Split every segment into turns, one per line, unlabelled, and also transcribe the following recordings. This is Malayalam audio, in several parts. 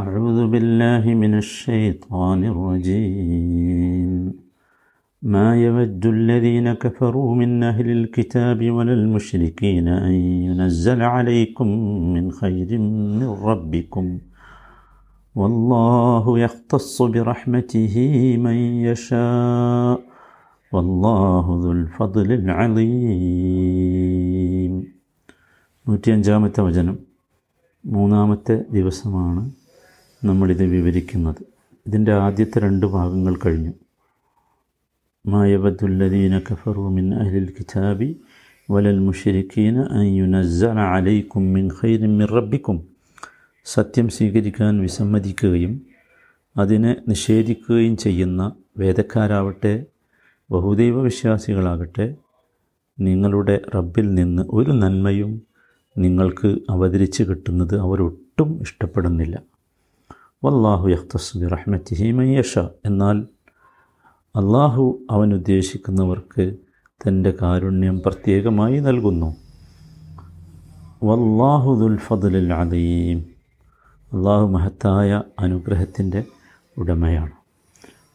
أعوذ بالله من الشيطان الرجيم ما يود الذين كفروا من أهل الكتاب ولا المشركين أن ينزل عليكم من خير من ربكم والله يختص برحمته من يشاء والله ذو الفضل العظيم നൂറ്റിയഞ്ചാമത്തെ വചനം മൂന്നാമത്തെ ദിവസമാണ് നമ്മളിത് വിവരിക്കുന്നത്. ഇതിന്റെ ആദ്യത്തെ രണ്ട് ഭാഗങ്ങൾ കഴിഞ്ഞു. മായബദ്ദുല്ലദീന കഫറു മിൻ അഹ്ലിൽ കിതാബി വലൽ മുഷരിഖീന അൻ യുനസ്സല അലൈക്കും മിൻ ഖൈരിൻ മിൻ റബ്ബിക്കും. സത്യം സ്വീകരിക്കാൻ വിസമ്മതിക്കുകയും അതിനെ നിഷേധിക്കുകയും ചെയ്യുന്ന വേദക്കാരാവട്ടെ ബഹുദൈവ വിശ്വാസികളാകട്ടെ നിങ്ങളുടെ റബ്ബിൽ നിന്ന് ഒരു നന്മയും നിങ്ങൾക്ക് അവതരിച്ച് കിട്ടുന്നത് അവരൊട്ടും ഇഷ്ടപ്പെടുന്നില്ല. വല്ലാഹു യഖ്തസ് ബി റഹ്മത്തിഹി മയ്യഷ എന്നാൽ അള്ളാഹു അവൻ ഉദ്ദേശിക്കുന്നവർക്ക് തന്റെ കാരുണ്യം പ്രത്യേകമായി നൽകുന്നു. വല്ലാഹു ദുൽ ഫദ്ലിൽ അലീം അള്ളാഹു മഹത്തായ അനുഗ്രഹത്തിന്റെ ഉടമയാണ്.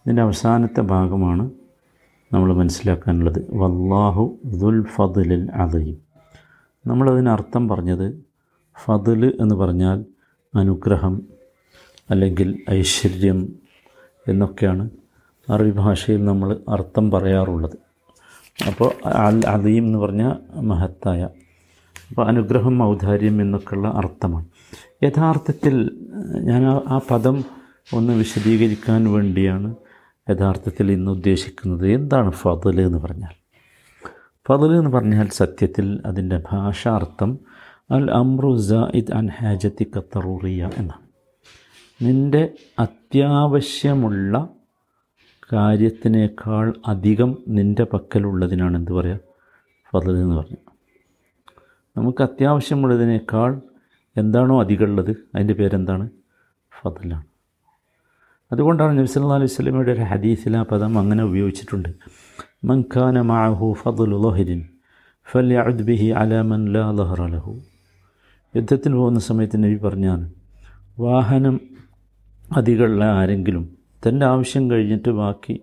ഇതിന്റെ അവസാനത്തെ ഭാഗമാണ് നമ്മൾ മനസ്സിലാക്കാനുള്ളത്. വല്ലാഹു ദുൽ ഫദ്ലിൽ അലീം നമ്മളതിനർത്ഥം പറഞ്ഞത് ഫതിൽ എന്ന് പറഞ്ഞാൽ അനുഗ്രഹം അല്ലെങ്കിൽ ഐശ്വര്യം എന്നൊക്കെയാണ് അറബി ഭാഷയിൽ നമ്മൾ അർത്ഥം പറയാറുള്ളത്. അപ്പോൾ അൽ അലീം എന്ന് പറഞ്ഞാൽ മഹത്തായ അപ്പോൾ അനുഗ്രഹം ഔദാര്യം എന്നൊക്കെയുള്ള അർത്ഥമാണ്. യഥാർത്ഥത്തിൽ ഞാൻ ആ പദം ഒന്ന് വിശദീകരിക്കാൻ വേണ്ടിയാണ് യഥാർത്ഥത്തിൽ ഇന്ന് ഉദ്ദേശിക്കുന്നത്. എന്താണ് ഫതൽ എന്ന് പറഞ്ഞാൽ? ഫതൽ എന്ന് പറഞ്ഞാൽ സത്യത്തിൽ അതിന്റെ ഭാഷാർത്ഥം അൽ അമ്രു സായിദ് അൻ ഹാജത്തി കത്തറൂറിയ എന്നാണ്. നിന്റെ അത്യാവശ്യമുള്ള കാര്യത്തിനേക്കാൾ അധികം നിന്റെ പക്കലുള്ളതിനാണ് എന്ത് പറയുക ഫതിൽ എന്ന് പറഞ്ഞു നമുക്ക് അത്യാവശ്യമുള്ളതിനേക്കാൾ എന്താണോ അധികമുള്ളത് അതിന്റെ പേരെന്താണ്? ഫതിലാണ് അതുകൊണ്ടാണ് നബി സല്ലാ അലൈഹി സ്വലമയുടെ ഒരു ഹദീസിൽ ആ പദം അങ്ങനെ ഉപയോഗിച്ചിട്ടുണ്ട്. മൻഖാന മാഹു ഫതുൽ ലൊഹരിൻ ഫൽ ബിഹി അലാമൻ ലാ ലഹറ ലഹു. യുദ്ധത്തിന് പോകുന്ന സമയത്ത് നബി പറഞ്ഞാണ് വാഹനം അധികമുള്ള ആരെങ്കിലും തന്റെ ആവശ്യം കഴിഞ്ഞിട്ട് ബാക്കി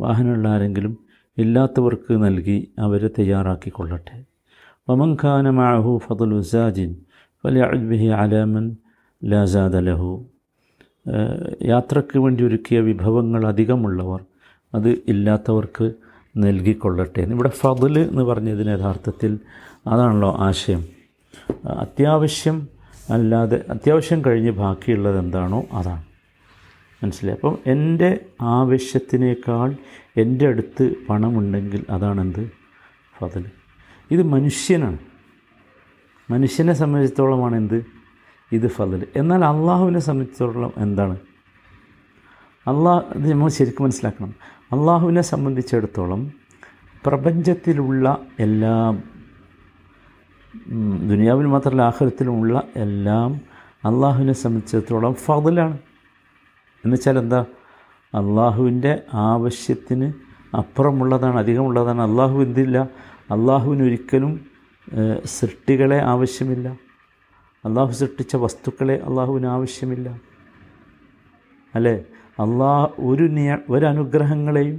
വാഹനമുള്ള ആരെങ്കിലും ഇല്ലാത്തവർക്ക് നൽകി അവരെ തയ്യാറാക്കിക്കൊള്ളട്ടെ. വമൻഖാന മാഹു മഅഹു ഫضലു സാജിൻ ഫല്യഅദ് അലാമൻ അലാ മൻ ലാ സാദ ലഹു. യാത്രയ്ക്ക് വേണ്ടി ഒരുക്കിയ വിഭവങ്ങൾ അധികമുള്ളവർ അത് ഇല്ലാത്തവർക്ക് നൽകിക്കൊള്ളട്ടെ. ഇവിടെ ഫضൽ എന്ന് പറഞ്ഞതിന് യഥാർത്ഥത്തിൽ അതാണല്ലോ ആശയം. അത്യാവശ്യം അല്ലാതെ അത്യാവശ്യം കഴിഞ്ഞ് ബാക്കിയുള്ളത് എന്താണോ അതാണ്. മനസ്സിലായി? അപ്പം എന്റെ ആവശ്യത്തിനേക്കാൾ എന്റെ അടുത്ത് പണമുണ്ടെങ്കിൽ അതാണെന്ത്? ഫതൽ ഇത് മനുഷ്യനാണ്. മനുഷ്യനെ സംബന്ധിച്ചിടത്തോളമാണ് എന്ത് ഇത് ഫതൽ എന്നാൽ അള്ളാഹുവിനെ സംബന്ധിച്ചിടത്തോളം എന്താണ്? അള്ളാഹ് ഇത് നമ്മൾ ശരിക്കും മനസ്സിലാക്കണം. അള്ളാഹുവിനെ സംബന്ധിച്ചിടത്തോളം പ്രപഞ്ചത്തിലുള്ള എല്ലാം ദുനിയാവിൽ മാത്രമല്ല ആഹ്ലത്തിലുമുള്ള എല്ലാം അള്ളാഹുവിനെ സംബന്ധിച്ചിടത്തോളം ഫതിലാണ്. എന്നുവെച്ചാൽ എന്താ അള്ളാഹുവിന്റെ ആവശ്യത്തിന് അപ്പുറമുള്ളതാണ് അധികമുള്ളതാണ്. അള്ളാഹു എന്തില്ല? അള്ളാഹുവിന് ഒരിക്കലും സൃഷ്ടികളെ ആവശ്യമില്ല. അള്ളാഹു സൃഷ്ടിച്ച വസ്തുക്കളെ അള്ളാഹുവിന് ആവശ്യമില്ല. അല്ലേ? അള്ളാഹ് ഒരു നിയ ഒരനുഗ്രഹങ്ങളെയും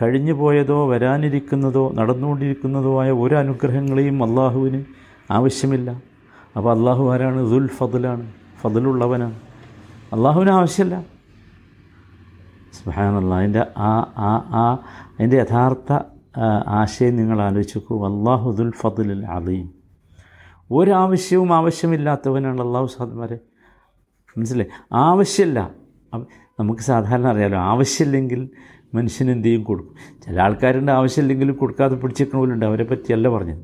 കഴിഞ്ഞു പോയതോ വരാനിരിക്കുന്നതോ നടന്നുകൊണ്ടിരിക്കുന്നതോ ആയ ഒരു അനുഗ്രഹങ്ങളെയും അള്ളാഹുവിന് ആവശ്യമില്ല. അപ്പോൾ അള്ളാഹു ആരാണ്? ദുൽ ഫതിലാണ് ഫضലുള്ളവനാണ് അള്ളാഹുവിന് ആവശ്യമില്ല. സുഹാനല്ല അതിന്റെ ആ ആ ആ അതിന്റെ യഥാർത്ഥ ആശയം നിങ്ങൾ ആലോചിച്ച് നോക്കൂ അള്ളാഹു ദുൽ ഫضലിൽ അലീം ഒരാവശ്യവും ആവശ്യമില്ലാത്തവനാണ് അള്ളാഹു സാദ്മാരെ. മനസ്സിലെ ആവശ്യമില്ല. നമുക്ക് സാധാരണ അറിയാലോ ആവശ്യമില്ലെങ്കിൽ മനുഷ്യന് എന്ത് ചെയ്യും? കൊടുക്കും. ചില ആൾക്കാരുണ്ട് ആവശ്യമില്ലെങ്കിലും കൊടുക്കാതെ പിടിച്ചിരിക്കണവരുണ്ട് അവരെ പറ്റിയല്ല പറഞ്ഞത്.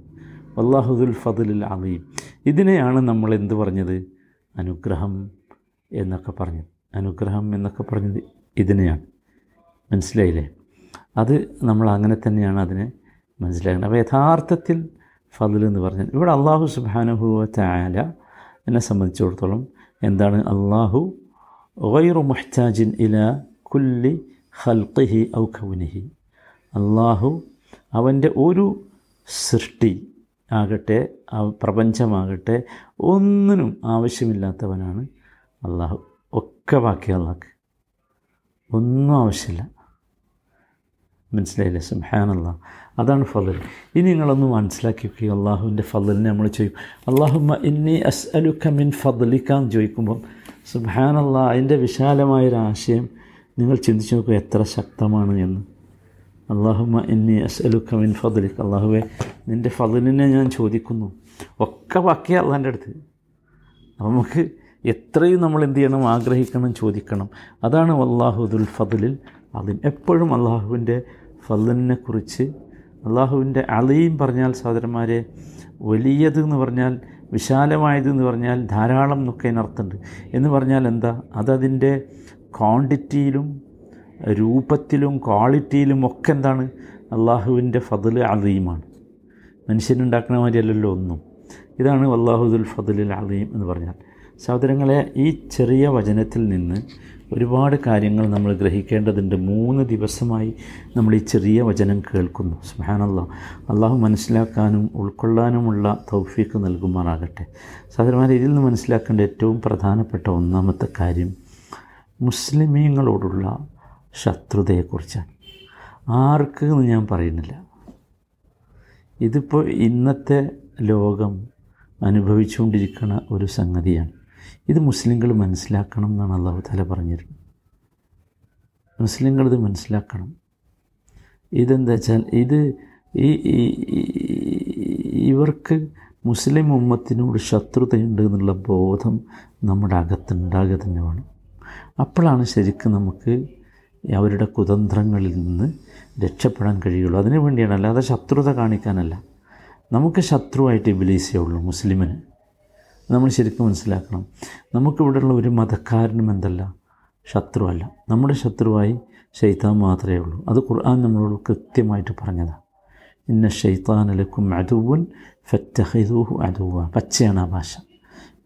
അള്ളാഹുദുൽ ഫضലിൽ അലീം ഇതിനെയാണ് നമ്മൾ എന്ത് പറഞ്ഞത്? അനുഗ്രഹം. എന്നൊക്കെ പറഞ്ഞത് അനുഗ്രഹം എന്നൊക്കെ പറഞ്ഞത് ഇതിനെയാണ്. മനസ്സിലായില്ലേ? അത് നമ്മൾ അങ്ങനെ തന്നെയാണ് അതിനെ മനസ്സിലാക്കുന്നത് അപ്പോൾ യഥാർത്ഥത്തിൽ ഫതിൽ എന്ന് പറഞ്ഞാൽ ഇവിടെ അള്ളാഹു സുബാനുഹുവ ചായാല എന്നെ സംബന്ധിച്ചിടത്തോളം എന്താണ്? അള്ളാഹു ഗൈറു മുഹ്താജിൻ ഇല കുല്ലി ഖൽഖിഹി ഔ കൗനിഹി. അള്ളാഹു അവന്റെ ഒരു സൃഷ്ടി ആകട്ടെ പ്രപഞ്ചമാകട്ടെ ഒന്നിനും ആവശ്യമില്ലാത്തവനാണ് അള്ളാഹു ഒക്കെ ബാക്കി അള്ളാഹ് ഒന്നും ആവശ്യമില്ല. മനസ്സിലായില്ലേ? സുഹാനല്ല അതാണ് ഫലൽ ഇനി നിങ്ങളൊന്ന് മനസ്സിലാക്കിക്കുക അള്ളാഹുവിന്റെ ഫലലിനെ നമ്മൾ ചെയ്യും. അള്ളാഹുമ്മ ഇന്നി അസ് അലുക്ക മിൻ ഫദലിക്ക എന്ന് ചോദിക്കുമ്പം സുഹാനല്ല അതിന്റെ വിശാലമായൊരാശയം നിങ്ങൾ ചിന്തിച്ച് നോക്കുക എത്ര ശക്തമാണ് എന്ന്. അള്ളാഹുമ്മ ഇന്നി അസ് അലുക്ക മിൻ ഫദലിക്ക അള്ളാഹുവെ നിന്റെ ഫലലിനെ ഞാൻ ചോദിക്കുന്നു. ഒക്കെ ബാക്കിയ അള്ളാന്റെ അടുത്ത്. നമുക്ക് എത്രയും നമ്മൾ എന്ത് ചെയ്യണം? ആഗ്രഹിക്കണം ചോദിക്കണം. അതാണ് അള്ളാഹുദുൽ ഫതിലിൽ അതിൽ എപ്പോഴും അള്ളാഹുവിന്റെ ഫലിനെ കുറിച്ച് അള്ളാഹുവിന്റെ അലയും പറഞ്ഞാൽ സഹോദരന്മാരെ വലിയത് എന്ന് പറഞ്ഞാൽ വിശാലമായത് എന്ന് പറഞ്ഞാൽ ധാരാളം എന്നൊക്കെ അതിനർത്ഥമുണ്ട്. എന്ന് പറഞ്ഞാൽ എന്താ? അതതിന്റെ ക്വാണ്ടിറ്റിയിലും രൂപത്തിലും ക്വാളിറ്റിയിലും ഒക്കെ എന്താണ്? അള്ളാഹുവിന്റെ ഫതിൽ അലീമാണ്. മനുഷ്യനുണ്ടാക്കുന്ന മാതിരിയല്ലല്ലോ ഒന്നും. ഇതാണ് അള്ളാഹുദുൽ ഫതിലിൽ അലീം എന്ന് പറഞ്ഞാൽ. സഹോദരങ്ങളെ ഈ ചെറിയ വചനത്തിൽ നിന്ന് ഒരുപാട് കാര്യങ്ങൾ നമ്മൾ ഗ്രഹിക്കേണ്ടതുണ്ട്. മൂന്ന് ദിവസമായി നമ്മൾ ഈ ചെറിയ വചനം കേൾക്കുന്നു. സ്മഹാനല്ല അള്ളാഹു മനസ്സിലാക്കാനും ഉൾക്കൊള്ളാനുമുള്ള തൗഫീക്ക് നൽകുമാറാകട്ടെ. സഹോദരന്മാരെ ഇതിൽ നിന്ന് മനസ്സിലാക്കേണ്ട ഏറ്റവും പ്രധാനപ്പെട്ട ഒന്നാമത്തെ കാര്യം മുസ്ലിമീങ്ങളോടുള്ള ശത്രുതയെക്കുറിച്ചാണ്. ആർക്ക് എന്ന് ഞാൻ പറയുന്നില്ല. ഇതിപ്പോൾ ഇന്നത്തെ ലോകം അനുഭവിച്ചുകൊണ്ടിരിക്കുന്ന ഒരു സംഗതിയാണ്. ഇത് മുസ്ലിങ്ങൾ മനസ്സിലാക്കണം എന്നാണ് അള്ളാഹു താല പറഞ്ഞിരുന്നത്. മുസ്ലിങ്ങൾ ഇത് മനസ്സിലാക്കണം. ഇതെന്താ വെച്ചാൽ ഇത് ഈ ഇവർക്ക് മുസ്ലിം ഉമ്മത്തിനോട് ശത്രുതയുണ്ട് എന്നുള്ള ബോധം നമ്മുടെ അകത്തുണ്ടാകുക തന്നെ വേണം അപ്പോഴാണ് ശരിക്കും നമുക്ക് അവരുടെ കുതന്ത്രങ്ങളിൽ നിന്ന് രക്ഷപ്പെടാൻ കഴിയുള്ളൂ. അതിനു വേണ്ടിയാണ്. അല്ലാതെ ശത്രുത കാണിക്കാനല്ല. നമുക്ക് ശത്രുവായിട്ട് ഇബിലീസേ ഉള്ളൂ മുസ്ലിമിന്. നമ്മൾ ശരിക്കും മനസ്സിലാക്കണം. നമുക്കിവിടെയുള്ള ഒരു മതക്കാരനും എന്തല്ല? ശത്രുവല്ല. നമ്മുടെ ശത്രുവായി ഷെയ്ത്താൻ മാത്രമേ ഉള്ളൂ. അത് ഖുർആൻ നമ്മളോട് കൃത്യമായിട്ട് പറഞ്ഞതാണ് ഇന്ന ഷെയ്ത്താനലക്കും അതുവൻ ഫറ്റഹിദൂഹു അതുവ പച്ചയാണ് ആ ഭാഷ.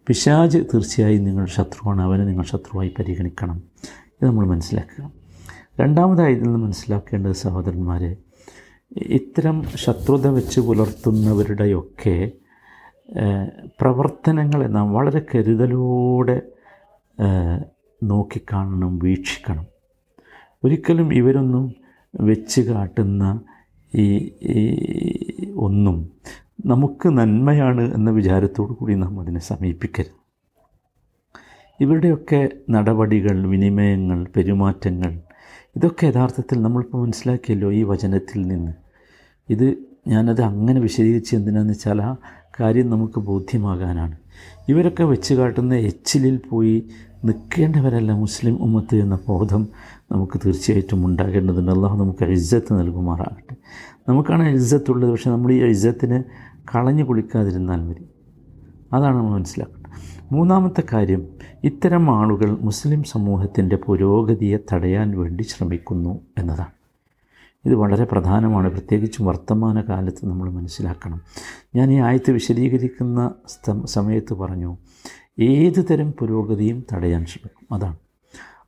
പിശാജ് തീർച്ചയായും നിങ്ങളുടെ ശത്രുവാണ്. അവനെ നിങ്ങൾ ശത്രുവായി പരിഗണിക്കണം. ഇത് നമ്മൾ മനസ്സിലാക്കുക. രണ്ടാമതായി ഇതിൽ നിന്ന് മനസ്സിലാക്കേണ്ടത് സഹോദരന്മാരെ ഇത്തരം ശത്രുത വെച്ച് പുലർത്തുന്നവരുടെയൊക്കെ പ്രവർത്തനങ്ങളെ നാം വളരെ കരുതലോടെ നോക്കിക്കാണണം വീക്ഷിക്കണം. ഒരിക്കലും ഇവരൊന്നും വെച്ച് കാട്ടുന്ന ഈ ഒന്നും നമുക്ക് നന്മയാണ് എന്ന വിചാരത്തോടു കൂടി നാം അതിനെ സമീപിക്കരുത്. ഇവരുടെയൊക്കെ നടപടികൾ വിനിമയങ്ങൾ പെരുമാറ്റങ്ങൾ ഇതൊക്കെ യഥാർത്ഥത്തിൽ നമ്മളിപ്പോൾ മനസ്സിലാക്കിയല്ലോ ഈ വചനത്തിൽ നിന്ന്. ഇത് ഞാനത് അങ്ങനെ വിശദീകരിച്ച് എന്തിനാന്ന് വെച്ചാൽ ആ കാര്യം നമുക്ക് ബോധ്യമാകാനാണ്. ഇവരൊക്കെ വെച്ച് കാട്ടുന്ന എച്ചിലിൽ പോയി നിൽക്കേണ്ടവരല്ല മുസ്ലിം ഉമ്മത്ത് എന്ന ബോധം നമുക്ക് തീർച്ചയായിട്ടും ഉണ്ടാകേണ്ടതുണ്ട്. അള്ളാഹു നമുക്ക് ഇജ്ജത്ത് നൽകുമാറാകട്ടെ. നമുക്കാണ് ഇജ്ജത്തുള്ളത് പക്ഷേ നമ്മൾ ഈ ഇജ്ജത്തിന് കളഞ്ഞു കുളിക്കാതിരുന്നാൽ മതി. അതാണ് നമ്മൾ മനസ്സിലാക്കേണ്ടത്. മൂന്നാമത്തെ കാര്യം ഇത്തരം ആളുകൾ മുസ്ലിം സമൂഹത്തിന്റെ പുരോഗതിയെ തടയാൻ വേണ്ടി ശ്രമിക്കുന്നു എന്നതാണ്. ഇത് വളരെ പ്രധാനമാണ്. പ്രത്യേകിച്ചും വർത്തമാന കാലത്ത് നമ്മൾ മനസ്സിലാക്കണം. ഞാൻ ഈ ആയത്ത് വിശദീകരിക്കുന്ന സമയത്ത് പറഞ്ഞു ഏത് തരം പുരോഗതിയും തടയാൻ ശ്രമിക്കും. അതാണ്.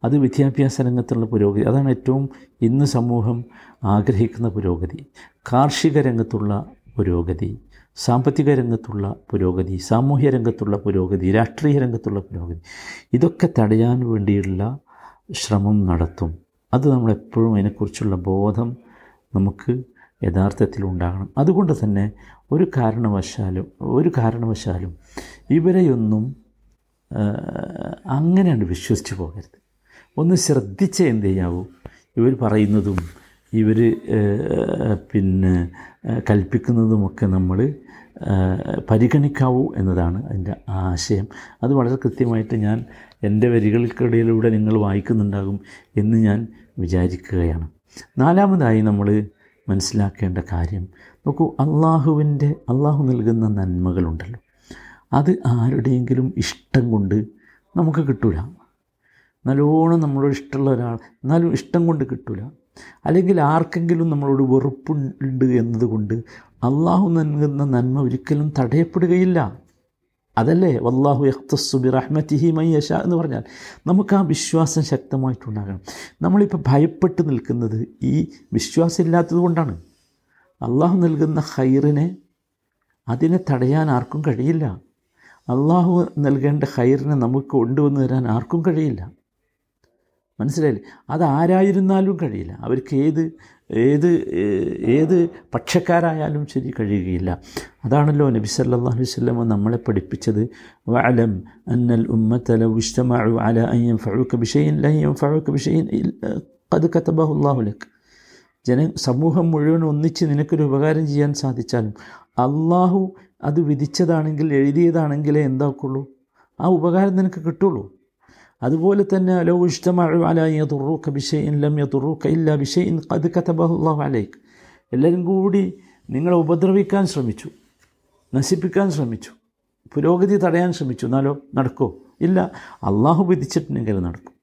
അത് വിദ്യാഭ്യാസ രംഗത്തുള്ള പുരോഗതി. അതാണ് ഏറ്റവും ഇന്ന് സമൂഹം ആഗ്രഹിക്കുന്ന പുരോഗതി. കാർഷിക രംഗത്തുള്ള പുരോഗതി സാമ്പത്തിക രംഗത്തുള്ള പുരോഗതി സാമൂഹ്യ രംഗത്തുള്ള പുരോഗതി രാഷ്ട്രീയ രംഗത്തുള്ള പുരോഗതി ഇതൊക്കെ തടയാൻ വേണ്ടിയുള്ള ശ്രമം നടത്തും. അത് നമ്മളെപ്പോഴും അതിനെക്കുറിച്ചുള്ള ബോധം നമുക്ക് യഥാർത്ഥത്തിൽ ഉണ്ടാകണം. അതുകൊണ്ട് തന്നെ ഒരു കാരണവശാലും ഒരു കാരണവശാലും ഇവരെയൊന്നും അങ്ങനെയാണ് വിശ്വസിച്ച് പോകരുത്. ഒന്ന് ശ്രദ്ധിച്ച് എന്ത് ചെയ്യാവൂ? ഇവർ പറയുന്നതും ഇവർ പിന്നെ കൽപ്പിക്കുന്നതുമൊക്കെ നമ്മൾ പരിഗണിക്കാവൂ എന്നതാണ് അതിന്റെ ആശയം. അത് വളരെ കൃത്യമായിട്ട് ഞാൻ എന്റെ വരികൾക്കിടയിലൂടെ നിങ്ങൾ വായിക്കുന്നുണ്ടാകും എന്ന് ഞാൻ വിചാരിക്കുകയാണ്. നാലാമതായി നമ്മൾ മനസ്സിലാക്കേണ്ട കാര്യം നോക്കൂ അള്ളാഹുവിന്റെ അള്ളാഹു നൽകുന്ന നന്മകളുണ്ടല്ലോ. അത് ആരുടെയെങ്കിലും ഇഷ്ടം കൊണ്ട് നമുക്ക് കിട്ടൂല. നല്ലോണം നമ്മളോട് ഇഷ്ടമുള്ള ഒരാൾ എന്നാലും ഇഷ്ടം കൊണ്ട് കിട്ടൂല. അല്ലെങ്കിൽ ആർക്കെങ്കിലും നമ്മളോട് വെറുപ്പുണ്ട് എന്നതുകൊണ്ട് അള്ളാഹു നൽകുന്ന നന്മ ഒരിക്കലും തടയപ്പെടുകയില്ല. അതല്ലേ? വല്ലാഹു യഖ്തസ്സുബി റഹ്മത്തിഹി മയ്യഷ എന്ന് പറഞ്ഞാൽ നമുക്ക് ആ വിശ്വാസം ശക്തമായിട്ടുണ്ടാകണം. നമ്മളിപ്പോൾ ഭയപ്പെട്ട് നിൽക്കുന്നത് ഈ വിശ്വാസം ഇല്ലാത്തത് കൊണ്ടാണ്. അള്ളാഹു നൽകുന്ന ഹൈറിനെ അതിനെ തടയാൻ ആർക്കും കഴിയില്ല. അള്ളാഹു നൽകേണ്ട ഹൈറിനെ നമുക്ക് കൊണ്ടുവന്നു തരാൻ ആർക്കും കഴിയില്ല. മനസ്സിലായില്ലേ? അതാരായിരുന്നാലും കഴിയില്ല. അവർക്ക് ഏത് ഏത് ഏത് പക്ഷക്കാരായാലും ശരി കഴിയുകയില്ല. അതാണല്ലോ നബി സല്ലാ വസല്ലം നമ്മളെ പഠിപ്പിച്ചത്. വഅലം അന്നൽ ഉമ്മത ലൗ ഇജ്തമഉ അല അയ്യം യൻഫഉക വിഷയൻ ലയ്യം യൻഫഉക വിഷയൻ ഖദ് കത്തബാഹുല്ലാഹുലക്ക് ലക്. ജന സമൂഹം മുഴുവൻ ഒന്നിച്ച് നിനക്കൊരു ഉപകാരം ചെയ്യാൻ സാധിച്ചാലും അള്ളാഹു അത് വിധിച്ചതാണെങ്കിൽ എഴുതിയതാണെങ്കിലേ എന്താക്കുള്ളൂ? ആ ഉപകാരം നിനക്ക് കിട്ടുള്ളൂ. അതുപോലെ തന്നെ ലോ ഇഷ്ടമഴ അല യതുറൂക്ക ബിഷയിൻ ലം യതുറൂക്ക ഇല്ല ബിഷയിൻ അത് കഥബഹുല്ലാഹു അലൈക്ക് എല്ലാവരും കൂടി നിങ്ങളെ ഉപദ്രവിക്കാൻ ശ്രമിച്ചു നശിപ്പിക്കാൻ ശ്രമിച്ചു പുരോഗതി തടയാൻ ശ്രമിച്ചു. എന്നാലോ നടക്കോ? ഇല്ല അള്ളാഹു വിധിച്ചിട്ടുണ്ടെങ്കിൽ നടക്കും.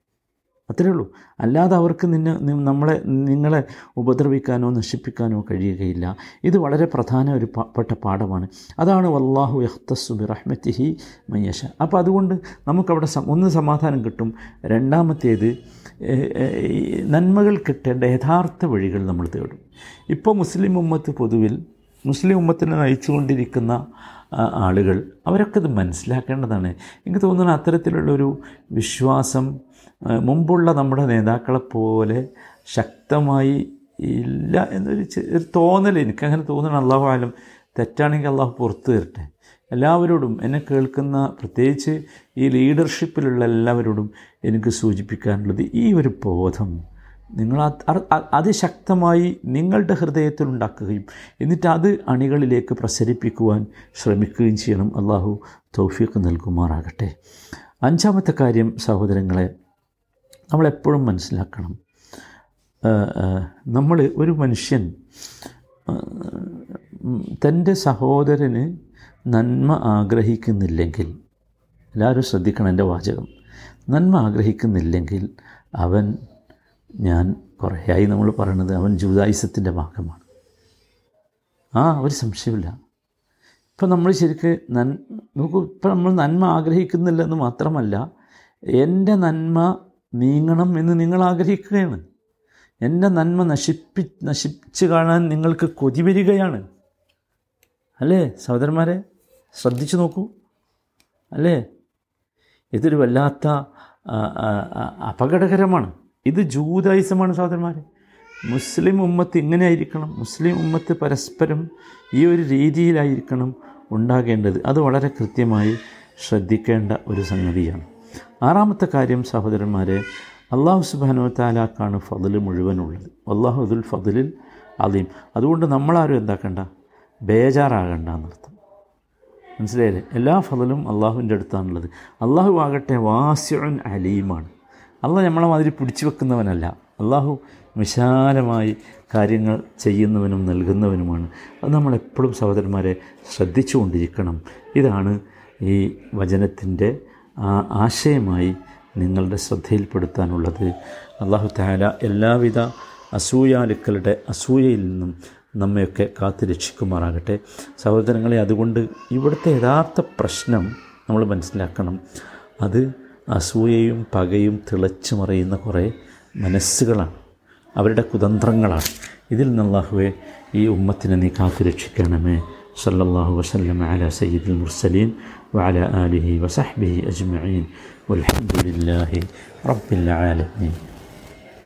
അത്രേ ഉള്ളൂ. അല്ലാതെ അവർക്ക് നിന്നെ നമ്മളെ നിങ്ങളെ ഉപദ്രവിക്കാനോ നശിപ്പിക്കാനോ കഴിയുകയില്ല. ഇത് വളരെ പ്രധാന ഒരു പെട്ട പാഠമാണ്. അതാണ് വല്ലാഹു യഹ്തസുബി റഹ്മത്തിഹി മയ്യഷ അപ്പോൾ അതുകൊണ്ട് നമുക്കവിടെ ഒന്ന് സമാധാനം കിട്ടും. രണ്ടാമത്തേത് നന്മകൾ കിട്ടേണ്ട യഥാർത്ഥ വഴികൾ നമ്മൾ തേടും. ഇപ്പോൾ മുസ്ലിം ഉമ്മത്ത് പൊതുവിൽ മുസ്ലിം ഉമ്മത്തിനെ നയിച്ചുകൊണ്ടിരിക്കുന്ന ആളുകൾ അവരൊക്കെ ഇത് മനസ്സിലാക്കേണ്ടതാണ്. എനിക്ക് തോന്നുന്നു അത്തരത്തിലുള്ളൊരു വിശ്വാസം മുമ്പുള്ള നമ്മുടെ നേതാക്കളെ പോലെ ശക്തമായി ഇല്ല എന്നൊരു തോന്നൽ എനിക്കങ്ങനെ തോന്നണം അള്ളാഹു ആലും തെറ്റാണെങ്കിൽ അള്ളാഹു പുറത്തു തരട്ടെ. എല്ലാവരോടും എന്നെ കേൾക്കുന്ന പ്രത്യേകിച്ച് ഈ ലീഡർഷിപ്പിലുള്ള എല്ലാവരോടും എനിക്ക് സൂചിപ്പിക്കാനുള്ളത് ഈ ഒരു ബോധം. നിങ്ങൾ അതിശക്തമായി നിങ്ങളുടെ ഹൃദയത്തിൽ ഉണ്ടാക്കുകയും എന്നിട്ട് അത് അണികളിലേക്ക് പ്രസരിപ്പിക്കുവാൻ ശ്രമിക്കുകയും ചെയ്യണം. അള്ളാഹു തൗഫീഖ് നൽകുമാറാകട്ടെ. അഞ്ചാമത്തെ കാര്യം സഹോദരങ്ങളെ നമ്മളെപ്പോഴും മനസ്സിലാക്കണം. നമ്മൾ ഒരു മനുഷ്യൻ തന്റെ സഹോദരന് നന്മ ആഗ്രഹിക്കുന്നില്ലെങ്കിൽ എല്ലാവരും ശ്രദ്ധിക്കണം എന്റെ വാചകം നന്മ ആഗ്രഹിക്കുന്നില്ലെങ്കിൽ അവൻ ഞാൻ കുറേയായി നമ്മൾ പറയണത് അവൻ ജൂതായുസത്തിന്റെ ഭാഗമാണ്. ആ ഒരു സംശയമില്ല ഇപ്പം നമ്മൾ ശരിക്ക് നൻ നമുക്ക് ഇപ്പം നമ്മൾ നന്മ ആഗ്രഹിക്കുന്നില്ലെന്ന് മാത്രമല്ല എന്റെ നന്മ നീങ്ങണം എന്ന് നിങ്ങൾ ആഗ്രഹിക്കുകയാണ്. എന്റെ നന്മ നശിപ്പി നശിപ്പിച്ച് കാണാൻ നിങ്ങൾക്ക് കൊതി വരികയാണ്. അല്ലേ സഹോദരന്മാരെ? ശ്രദ്ധിച്ചു നോക്കൂ. അല്ലേ? ഇതൊരു വല്ലാത്ത അപകടകരമാണ്. ഇത് ജൂതായുസമാണ് സഹോദരന്മാരെ. മുസ്ലിം ഉമ്മത്ത് ഇങ്ങനെ ആയിരിക്കണം മുസ്ലിം ഉമ്മത്ത് പരസ്പരം ഈ ഒരു രീതിയിലായിരിക്കണം ഉണ്ടാകേണ്ടത്. അത് വളരെ കൃത്യമായി ശ്രദ്ധിക്കേണ്ട ഒരു സംഗതിയാണ്. ആറാമത്തെ കാര്യം സഹോദരന്മാരെ അള്ളാഹു സുബാനോ താലാക്കാണ് ഫതിൽ മുഴുവനുള്ളത്. അള്ളാഹു അതുൽ ഫതിലിൽ അലീം. അതുകൊണ്ട് നമ്മളാരും എന്താക്കണ്ട? ബേജാറാകണ്ട എന്നർത്ഥം മനസ്സിലായില്ലേ? എല്ലാ ഫതിലും അള്ളാഹുവിന്റെ അടുത്താണുള്ളത്. അള്ളാഹു ആകട്ടെ വാസ്യുൻ അലീമാണ്. അള്ളാഹ് നമ്മളെ മാതിരി പിടിച്ചു വെക്കുന്നവനല്ല. അള്ളാഹു വിശാലമായി കാര്യങ്ങൾ ചെയ്യുന്നവനും നൽകുന്നവനുമാണ്. അത് നമ്മളെപ്പോഴും സഹോദരന്മാരെ ശ്രദ്ധിച്ചുകൊണ്ടിരിക്കണം ഇതാണ് ഈ വചനത്തിന്റെ ആശയമായി നിങ്ങളുടെ ശ്രദ്ധയിൽപ്പെടുത്താനുള്ളത്. അള്ളാഹു താല എല്ലാവിധ അസൂയാലുക്കളുടെ അസൂയയിൽ നിന്നും നമ്മയൊക്കെ കാത്തു രക്ഷിക്കുമാറാകട്ടെ. സഹോദരങ്ങളെ അതുകൊണ്ട് ഇവിടുത്തെ യഥാർത്ഥ പ്രശ്നം നമ്മൾ മനസ്സിലാക്കണം. അത് അസൂയയും പകയും തിളച്ചു മറിയുന്ന കുറേ മനസ്സുകളാണ്. അവരുടെ കുതന്ത്രങ്ങളാണ്. ഇതിൽ നിന്നാഹുവെ ഈ ഉമ്മത്തിനെ നീ കാത്തു രക്ഷിക്കണമേ. സല്ലാഹു വസല്ലം അല സയ്യിദുൽ മുർസലീൻ വാല ആലിഹി വസഹ്ബിഹി അജ്മഈൻ. വൽഹംദുലില്ലാഹി റബ്ബിൽ ആലമീൻ.